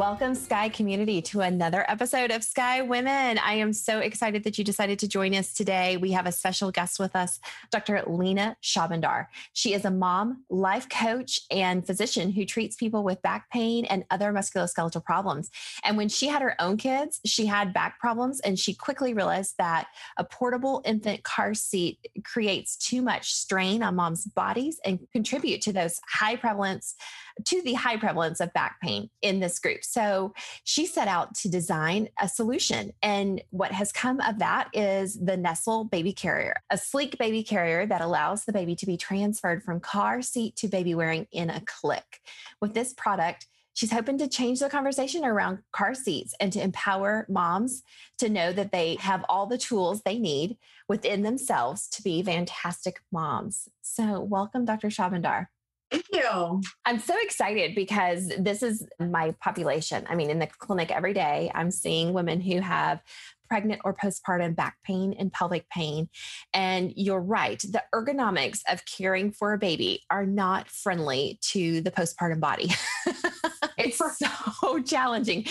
Welcome, Sky community, to another episode of Sky Women. I am so excited that you decided to join us today. We have a special guest with us, Dr. Lena Shabandar. She is a mom, life coach, and physician who treats people with back pain and other musculoskeletal problems. And when she had her own kids, she had back problems, and she quickly realized that a portable infant car seat creates too much strain on moms' bodies and contribute to those high prevalence to the high prevalence of back pain in this group. So she set out to design a solution. And what has come of that is the Nessle baby carrier, a sleek baby carrier that allows the baby to be transferred from car seat to baby wearing in a click. With this product, she's hoping to change the conversation around car seats and to empower moms to know that they have all the tools they need within themselves to be fantastic moms. So, welcome, Dr. Shabandar. Thank you. I'm so excited because this is my population. I mean, in the clinic every day, I'm seeing women who have pregnant or postpartum back pain and pelvic pain. And you're right, the ergonomics of caring for a baby are not friendly to the postpartum body. so challenging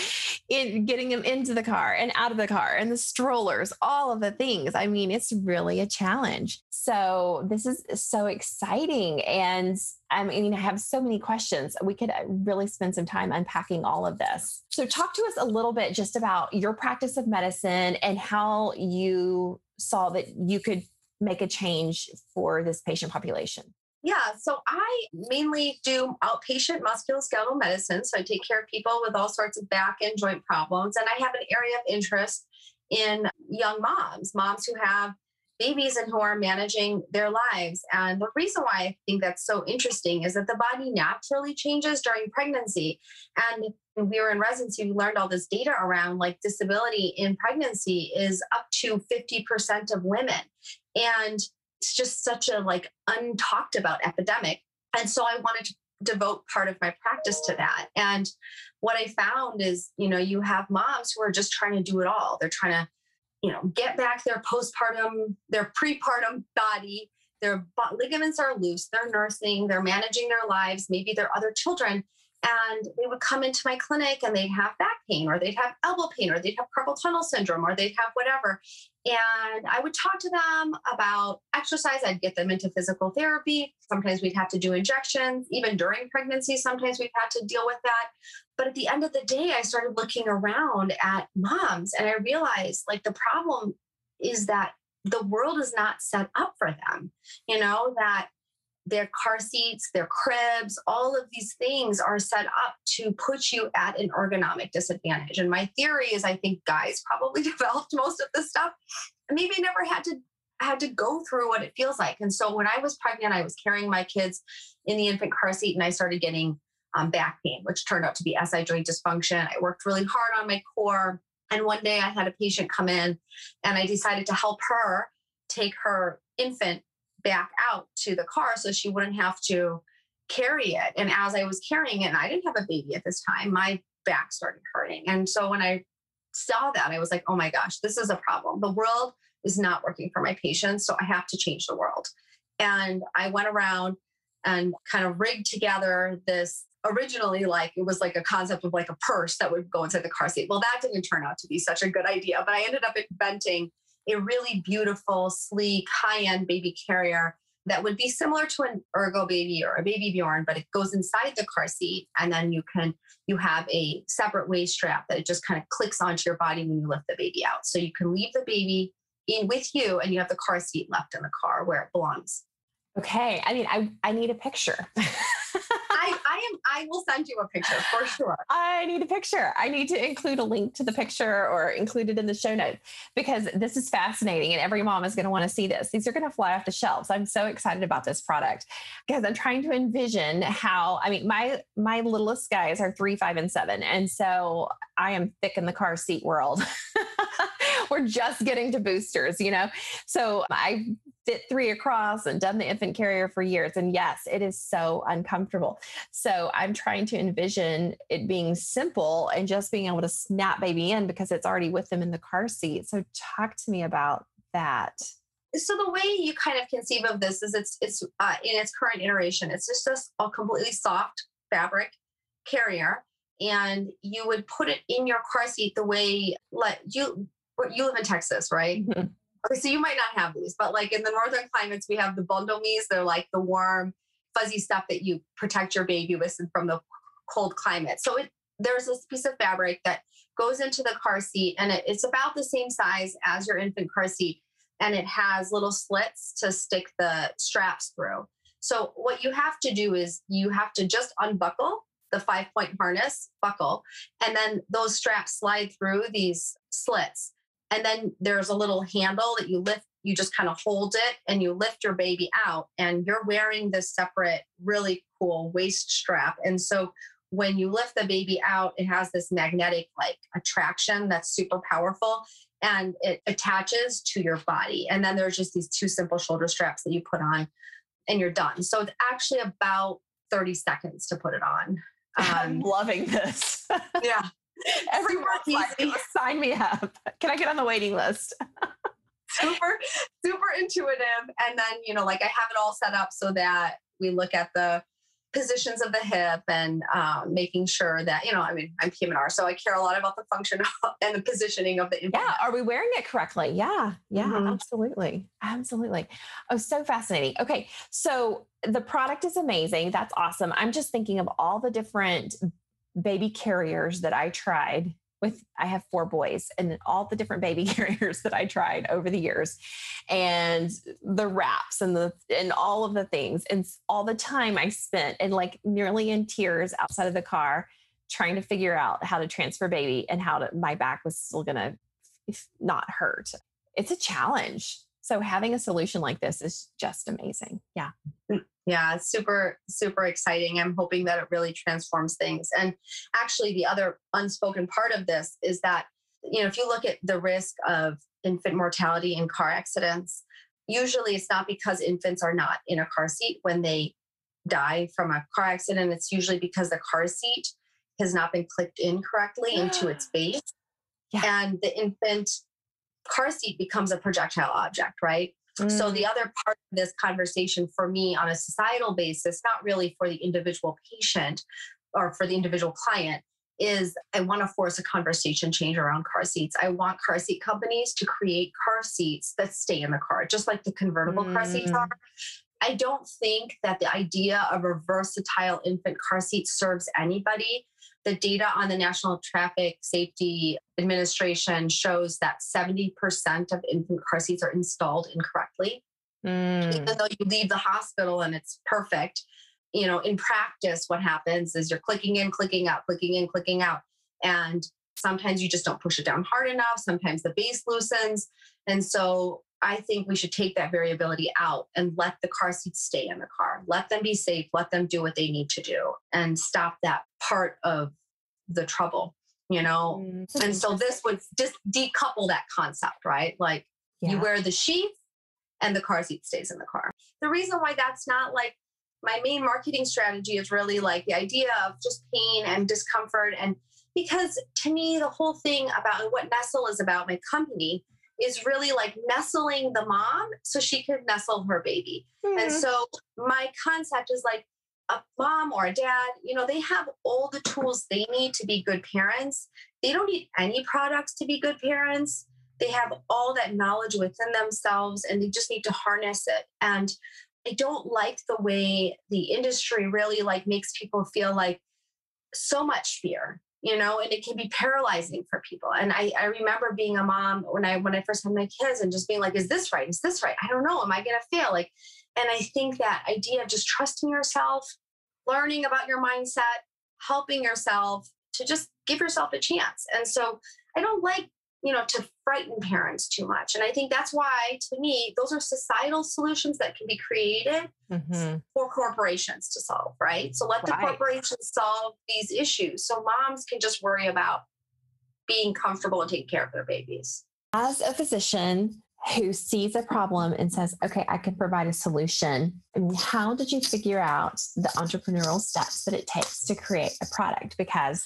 in getting them into the car and out of the car and the strollers, all of the things. I mean, it's really a challenge. So this is so exciting. And I mean, I have so many questions. We could uh, really spend some time unpacking all of this. So, talk to us a little bit just about your practice of medicine and how you saw that you could make a change for this patient population. Yeah, so I mainly do outpatient musculoskeletal medicine. So I take care of people with all sorts of back and joint problems. And I have an area of interest in young moms, moms who have babies and who are managing their lives. And the reason why I think that's so interesting is that the body naturally changes during pregnancy. And when we were in residency, we learned all this data around like disability in pregnancy is up to 50% of women. And it's just such a like untalked about epidemic. And so I wanted to devote part of my practice to that. And what I found is, you know, you have moms who are just trying to do it all. They're trying to, you know, get back their postpartum, their prepartum body. Their ligaments are loose. They're nursing. They're managing their lives. Maybe their other children and they would come into my clinic and they'd have back pain or they'd have elbow pain or they'd have carpal tunnel syndrome or they'd have whatever. And i would talk to them about exercise. I'd get them into physical therapy. Sometimes we'd have to do injections. Even during pregnancy sometimes we've had to deal with that. But at the end of the day i started looking around at moms and i realized like the problem is that the world is not set up for them you know that their car seats, their cribs, all of these things are set up to put you at an ergonomic disadvantage. And my theory is I think guys probably developed most of this stuff. Maybe never had to had to go through what it feels like. And so when I was pregnant, I was carrying my kids in the infant car seat and I started getting um, back pain, which turned out to be SI joint dysfunction. I worked really hard on my core. And one day I had a patient come in and I decided to help her take her infant back out to the car so she wouldn't have to carry it. And as I was carrying it, and I didn't have a baby at this time, my back started hurting. And so when I saw that, I was like, oh my gosh, this is a problem. The world is not working for my patients. So I have to change the world. And I went around and kind of rigged together this originally like it was like a concept of like a purse that would go inside the car seat. Well, that didn't turn out to be such a good idea, but I ended up inventing a really beautiful, sleek, high end baby carrier that would be similar to an Ergobaby or a BabyBjörn but it goes inside the car seat and then you can you have a separate waist strap that it just kind of clicks onto your body when you lift the baby out. So you can leave the baby in with you and you have the car seat left in the car where it belongs. Okay i mean i, I need a picture I, will send you a picture for sure. I need a picture. I need to include a link to the picture or include it in the show notes because this is fascinating and every mom is going to want to see this. These are going to fly off the shelves. I'm so excited about this product because I'm trying to envision how I mean my my littlest guys are 3, 5 and 7 and so I am thick in the car seat world. we're just getting to boosters, you know? So I fit three across and done the infant carrier for years. And yes, it is so uncomfortable. So I'm trying to envision it being simple and just being able to snap baby in because it's already with them in the car seat. So talk to me about that so the way you kind of conceive of this is it's it's uh, in its current iteration it's just a, a completely soft fabric carrier and you would put it in your car seat the way like you you live in texas right mm-hmm. Okay so you might not have these but like in the northern climates we have the bundle me's they're like the warm fuzzy stuff that you protect your baby with from the cold climate so it there's this piece of fabric that goes into the car seat and it, it's about the same size as your infant car seat and it has little slits to stick the straps through. So what you have to do is you have to just unbuckle the five point harness buckle, and then those straps slide through these slits. And then there's a little handle that you lift, you just kind of hold it and you lift your baby out, and you're wearing this separate, really cool waist strap. And so when you lift the baby out, it has this magnetic like attraction that's super powerful and it attaches to your body. And then there's just these two simple shoulder straps that you put on and you're done. So it's actually about 30 seconds to put it on. Um, I'm loving this. yeah. Everyone's like, sign me up. Can I get on the waiting list? super, super intuitive. And then, you know, like I have it all set up so that we look at the positions of the hip and um, making sure that you know i mean i'm PM&R so i care a lot about the function and the positioning of the implant. yeah are we wearing it correctly yeah yeah mm-hmm. absolutely absolutely oh so fascinating okay so the product is amazing that's awesome i'm just thinking of all the different baby carriers that i tried with I have four boys and all the different baby carriers that I tried over the years and the wraps and the and all of the things and all the time I spent and like nearly in tears outside of the car trying to figure out how to transfer baby and how to my back was still going to not hurt. It's a challenge. So having a solution like this is just amazing. Yeah. Mm, yeah, super, super exciting. I'm hoping that it really transforms things. And actually, the other unspoken part of this is that, you know, if you look at the risk of infant mortality in car accidents, usually it's not because infants are not in a car seat when they die from a car accident. It's usually because the car seat has not been clipped in correctly into its base. Yeah. And the infant car seat becomes a projectile object, right? Mm. So the other part of this conversation for me on a societal basis, not really for the individual patient or for the individual client, is I want to force a conversation change around car seats. I want car seat companies to create car seats that stay in the car, just like the convertible mm. car seats mm. are. I don't think that the idea of a versatile infant car seat serves anybody the data on the National Traffic Safety Administration shows that 70% of infant car seats are installed incorrectly. Mm. Even though you leave the hospital and it's perfect, you know, in practice, what happens is you're clicking in, clicking out, clicking in, clicking out. And sometimes you just don't push it down hard enough. Sometimes the base loosens. And so I think we should take that variability out and let the car seats stay in the car. Let them be safe. Let them do what they need to do and stop that part of the trouble, you know? Mm, and so this would just decouple that concept, right? Like yeah. you wear the sheath and the car seat stays in the car. The reason why that's not like my main marketing strategy is really like the idea of just pain and discomfort. And because to me, the whole thing about what Nessle is about, my company, is really like nestling the mom so she could nestle her baby. Mm-hmm. And so my concept is like a mom or a dad, you know, they have all the tools they need to be good parents. They don't need any products to be good parents. They have all that knowledge within themselves and they just need to harness it. And I don't like the way the industry really like makes people feel like so much fear you know and it can be paralyzing for people. And I, I remember being a mom when i when i first had my kids and just being like is this right? Is this right? I don't know. Am i going to fail? Like and i think that idea of just trusting yourself learning about your mindset helping yourself to just give yourself a chance. And so i don't like you know, to frighten parents too much. And I think that's why, to me, those are societal solutions that can be created mm-hmm. for corporations to solve, right? So let right. the corporations solve these issues so moms can just worry about being comfortable and taking care of their babies. As a physician who sees a problem and says, okay, I can provide a solution, how did you figure out the entrepreneurial steps that it takes to create a product? Because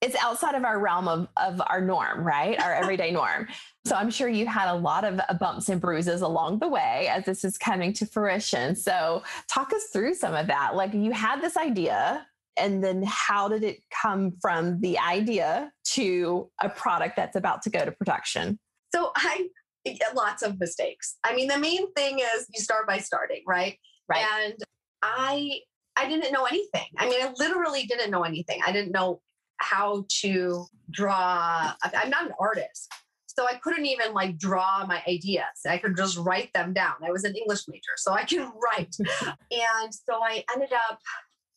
it's outside of our realm of, of our norm, right? Our everyday norm. So I'm sure you had a lot of uh, bumps and bruises along the way as this is coming to fruition. So talk us through some of that. Like you had this idea, and then how did it come from the idea to a product that's about to go to production? So I lots of mistakes. I mean, the main thing is you start by starting, right? Right. And I I didn't know anything. I mean, I literally didn't know anything. I didn't know how to draw. I'm not an artist. So I couldn't even like draw my ideas. I could just write them down. I was an English major, so I can write. and so I ended up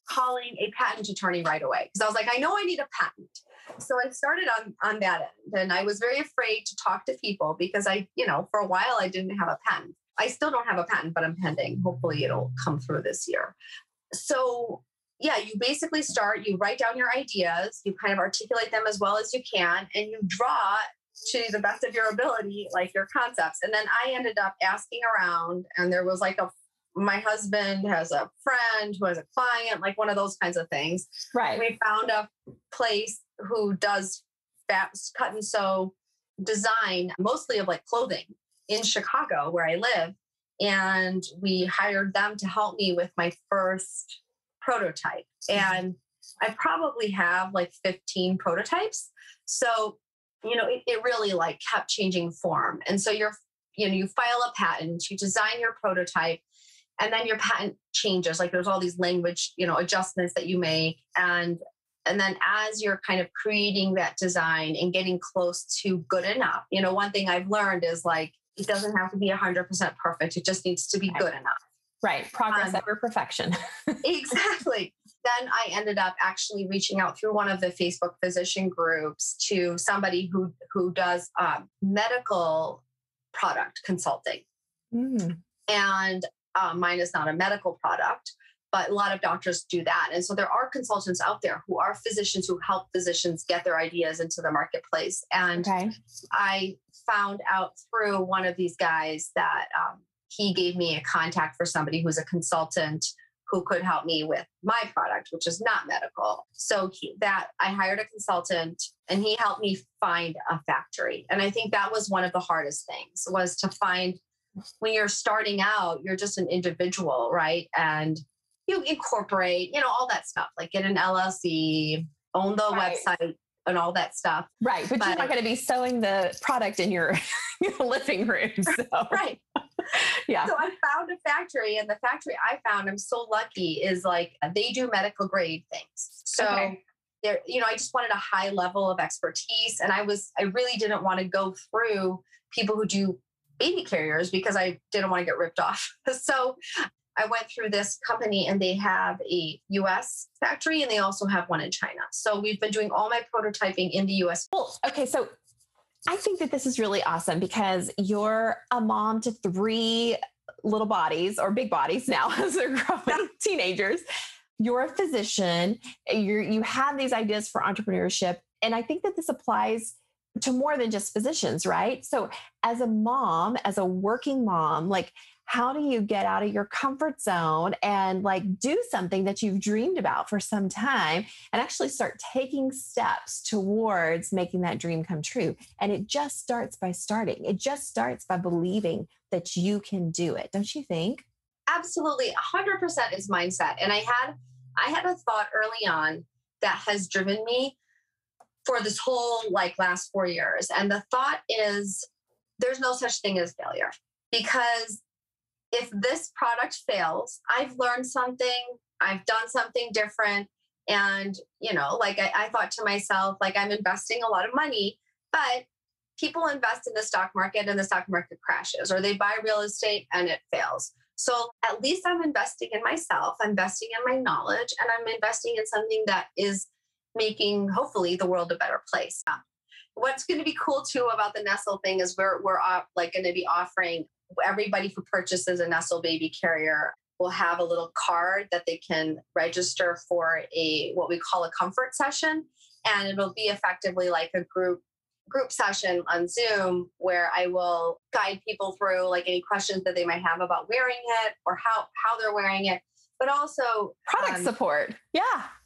calling a patent attorney right away because I was like, I know I need a patent. So I started on on that end, and I was very afraid to talk to people because I, you know, for a while I didn't have a patent. I still don't have a patent, but I'm pending. Hopefully, it'll come through this year. So yeah, you basically start, you write down your ideas, you kind of articulate them as well as you can, and you draw to the best of your ability, like your concepts. And then I ended up asking around, and there was like a my husband has a friend who has a client, like one of those kinds of things. Right. We found a place who does fast cut and sew design, mostly of like clothing in Chicago, where I live. And we hired them to help me with my first prototype. Mm-hmm. And I probably have like 15 prototypes. So, you know, it, it really like kept changing form. And so you're, you know, you file a patent, you design your prototype, and then your patent changes. Like there's all these language, you know, adjustments that you make. And and then as you're kind of creating that design and getting close to good enough, you know, one thing I've learned is like it doesn't have to be 100% perfect. It just needs to be good enough. Right. Progress um, over perfection. exactly. Then I ended up actually reaching out through one of the Facebook physician groups to somebody who who does um, medical product consulting. Mm. And uh, mine is not a medical product, but a lot of doctors do that. And so there are consultants out there who are physicians who help physicians get their ideas into the marketplace. And okay. I found out through one of these guys that um, he gave me a contact for somebody who's a consultant who could help me with my product which is not medical. So he, that i hired a consultant and he helped me find a factory. And i think that was one of the hardest things was to find when you're starting out you're just an individual right? And you incorporate you know all that stuff like get an llc own the right. website and all that stuff. Right. But, but you're not going to be sewing the product in your, your living room. So. right. yeah. So I found a factory, and the factory I found, I'm so lucky, is like they do medical grade things. So okay. there, you know, I just wanted a high level of expertise, and I was, I really didn't want to go through people who do baby carriers because I didn't want to get ripped off. So I went through this company and they have a US factory and they also have one in China. So we've been doing all my prototyping in the US. Well, okay, so I think that this is really awesome because you're a mom to three little bodies or big bodies now as they're growing teenagers. You're a physician. You you have these ideas for entrepreneurship, and I think that this applies to more than just physicians, right? So, as a mom, as a working mom, like how do you get out of your comfort zone and like do something that you've dreamed about for some time and actually start taking steps towards making that dream come true? And it just starts by starting. It just starts by believing that you can do it. Don't you think? Absolutely. 100% is mindset. And i had i had a thought early on that has driven me for this whole like last 4 years. And the thought is there's no such thing as failure because if this product fails, I've learned something, I've done something different. And, you know, like I, I, thought to myself, like I'm investing a lot of money, but people invest in the stock market and the stock market crashes, or they buy real estate and it fails. So at least I'm investing in myself, I'm investing in my knowledge, and I'm investing in something that is making hopefully the world a better place. What's going to be cool too about the Nessle thing is we're we're uh, like going to be offering everybody who purchases a Nessle baby carrier will have a little card that they can register for a what we call a comfort session and it'll be effectively like a group group session on Zoom where I will guide people through like any questions that they might have about wearing it or how how they're wearing it, but also product um, support. Yeah.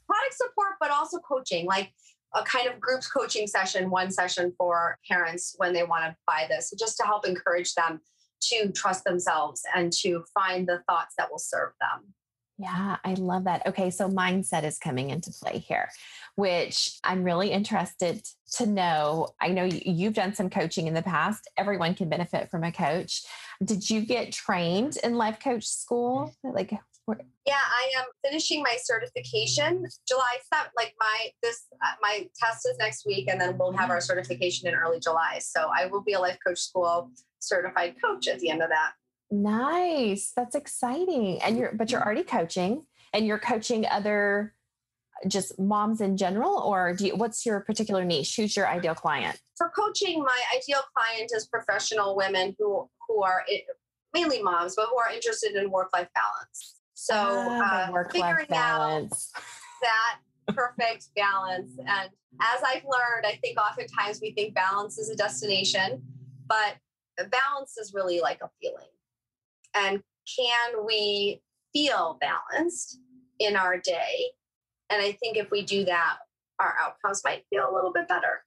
Product support, but also coaching, like a kind of groups coaching session, one session for parents when they want to buy this, just to help encourage them to trust themselves and to find the thoughts that will serve them. Yeah, I love that. Okay, so mindset is coming into play here, which I'm really interested to know. I know you've done some coaching in the past. Everyone can benefit from a coach. Did you get trained in life coach school? Like yeah, I am finishing my certification July 7th. Like my this uh, my test is next week and then we'll have our certification in early July. So I will be a life coach school certified coach at the end of that. Nice. That's exciting. And you're, but you're already coaching and you're coaching other just moms in general or do you, what's your particular niche who's your ideal client for coaching my ideal client is professional women who who are mainly moms but who are interested in work-life balance so ah, uh, work-life balance that perfect balance and as i've learned i think oftentimes we think balance is a destination but balance is really like a feeling and can we feel balanced in our day? And I think if we do that, our outcomes might feel a little bit better.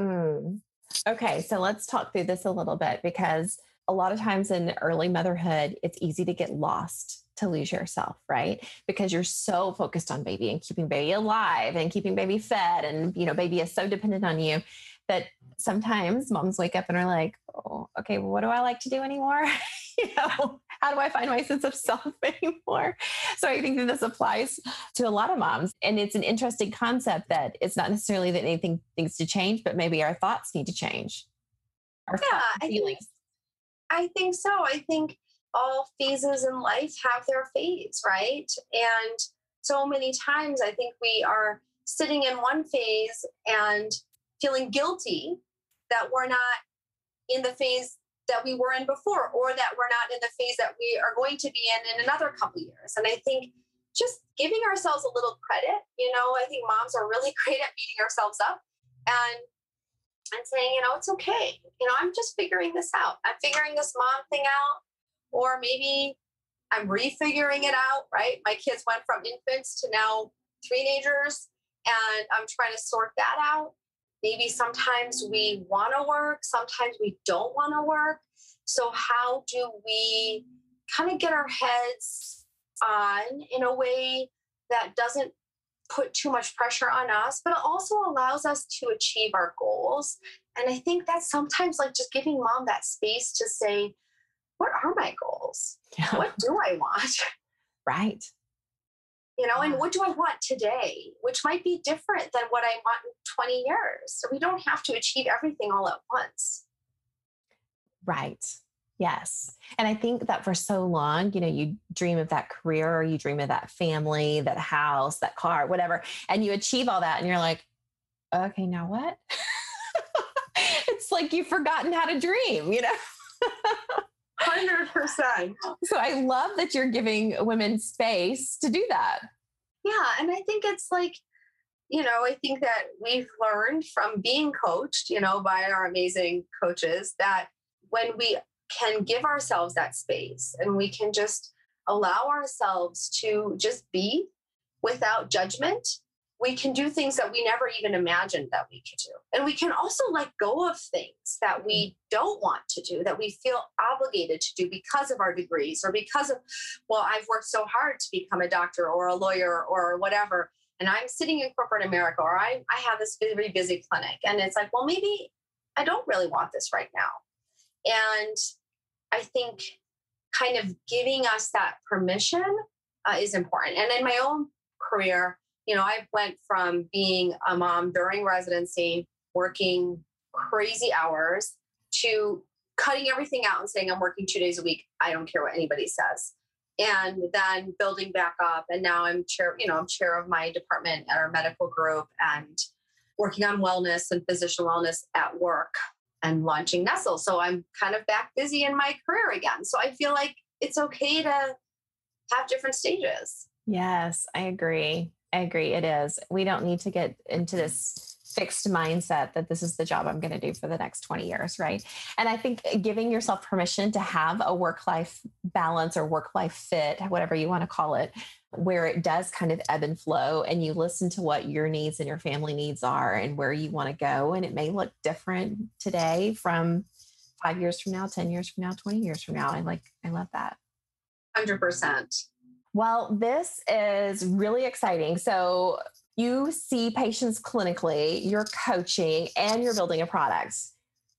Mm. Okay, so let's talk through this a little bit because a lot of times in early motherhood, it's easy to get lost to lose yourself, right? Because you're so focused on baby and keeping baby alive and keeping baby fed and you know baby is so dependent on you that sometimes moms wake up and are like, "Oh, okay, well, what do I like to do anymore?" you know, how do I find my sense of self anymore? So I think that this applies to a lot of moms. And it's an interesting concept that it's not necessarily that anything needs to change, but maybe our thoughts need to change. Our yeah, I feelings. Think, I think so. I think all phases in life have their phase, right? And so many times I think we are sitting in one phase and feeling guilty that we're not in the phase that we were in before or that we're not in the phase that we are going to be in in another couple years. And i think just giving ourselves a little credit you know i think moms are really great at beating ourselves up and and saying you know it's okay. You know i'm just figuring this out. I'm figuring this mom thing out or maybe i'm refiguring it out right? My kids went from infants to now teenagers and i'm trying to sort that out maybe sometimes we want to work, sometimes we don't want to work. So, how do we kind of get our heads on in a way that doesn't put too much pressure on us, but it also allows us to achieve our goals? And I think that's sometimes like just giving mom that space to say, What are my goals? Yeah. What do I want? Right you know, and mm-hmm. what do I want today, which might be different than what I want in 20 years. So we don't have to achieve everything all at once. Right. Yes. And I think that for so long, you know, you dream of that career or you dream of that family, that house, that car, whatever, and you achieve all that and you're like, okay, now what? it's like you've forgotten how to dream, you know? 100%. So I love that you're giving women space to do that. Yeah. And I think it's like, you know, I think that we've learned from being coached, you know, by our amazing coaches that when we can give ourselves that space and we can just allow ourselves to just be without judgment we can do things that we never even imagined that we could do. And we can also let go of things that we mm. don't want to do, that we feel obligated to do because of our degrees or because of, well, I've worked so hard to become a doctor or a lawyer or whatever. And I'm sitting in corporate America or I, I have this very busy clinic. And it's like, well, maybe I don't really want this right now. And I think kind of giving us that permission uh, is important. And in my own career, you know, I went from being a mom during residency, working crazy hours, to cutting everything out and saying I'm working two days a week. I don't care what anybody says. And then building back up. And now I'm chair, you know, I'm chair of my department at our medical group and working on wellness and physician wellness at work and launching Nessle. So I'm kind of back busy in my career again. So I feel like it's okay to have different stages. Yes, I agree. I agree. It is. We don't need to get into this fixed mindset that this is the job I'm going to do for the next 20 years, right? And I think giving yourself permission to have a work life balance or work life fit, whatever you want to call it, where it does kind of ebb and flow and you listen to what your needs and your family needs are and where you want to go. And it may look different today from five years from now, 10 years from now, 20 years from now. I like, I love that. 100%. Well, this is really exciting. So, you see patients clinically, you're coaching, and you're building a product,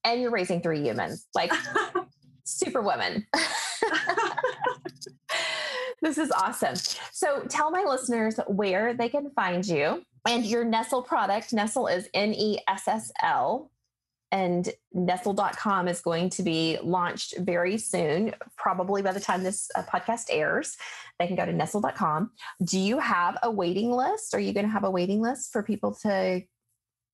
and you're raising three humans like super women. this is awesome. So, tell my listeners where they can find you and your Nessle product. Nessle is N E S S L and nessle.com is going to be launched very soon probably by the time this uh, podcast airs. They can go to nessle.com do you have a waiting list? Are you going to have a waiting list for people to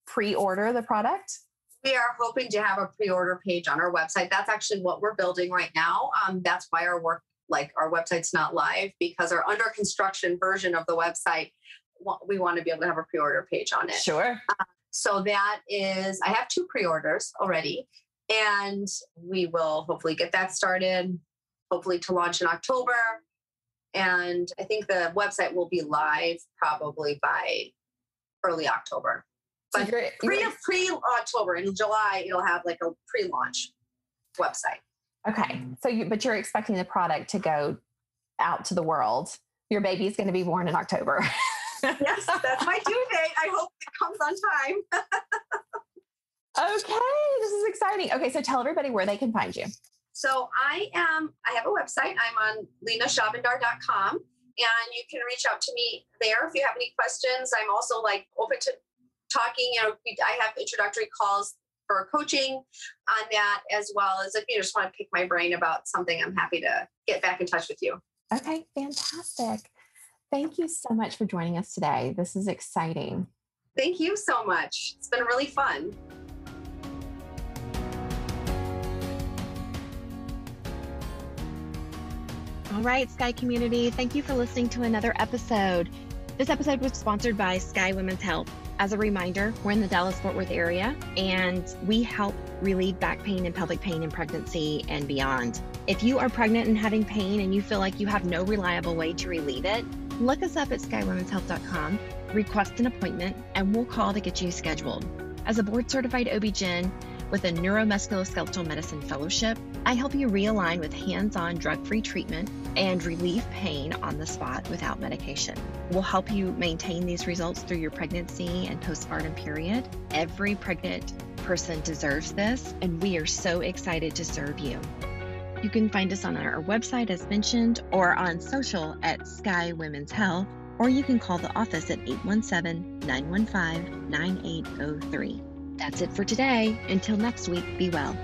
pre-order the product? We are hoping to have a pre-order page on our website. That's actually what we're building right now. Um, that's why our work like our website's not live because our under construction version of the website we want to be able to have a pre-order page on it. Sure. Uh, so that is, I have two pre orders already, and we will hopefully get that started, hopefully to launch in October. And I think the website will be live probably by early October. But pre pre October in July, it'll have like a pre launch website. Okay. So you, but you're expecting the product to go out to the world. Your baby is going to be born in October. yes, that's my due date. I hope it comes on time. okay, this is exciting. Okay, so tell everybody where they can find you. So I am, I have a website. I'm on lenashabandar.com and you can reach out to me there if you have any questions. I'm also like open to talking. You know, I have introductory calls for coaching on that as well as if you just want to pick my brain about something, I'm happy to get back in touch with you. Okay, fantastic. Thank you so much for joining us today. This is exciting. Thank you so much. It's been really fun. All right, Sky community, thank you for listening to another episode. This episode was sponsored by Sky Women's Health. As a reminder, we're in the Dallas Fort Worth area and we help relieve back pain and pelvic pain in pregnancy and beyond. If you are pregnant and having pain and you feel like you have no reliable way to relieve it, Look us up at skywomenshealth.com, request an appointment, and we'll call to get you scheduled. As a board certified OB-GYN with a neuromusculoskeletal medicine fellowship, I help you realign with hands on drug free treatment and relieve pain on the spot without medication. We'll help you maintain these results through your pregnancy and postpartum period. Every pregnant person deserves this, and we are so excited to serve you. You can find us on our website, as mentioned, or on social at Sky Women's Health, or you can call the office at 817 915 9803. That's it for today. Until next week, be well.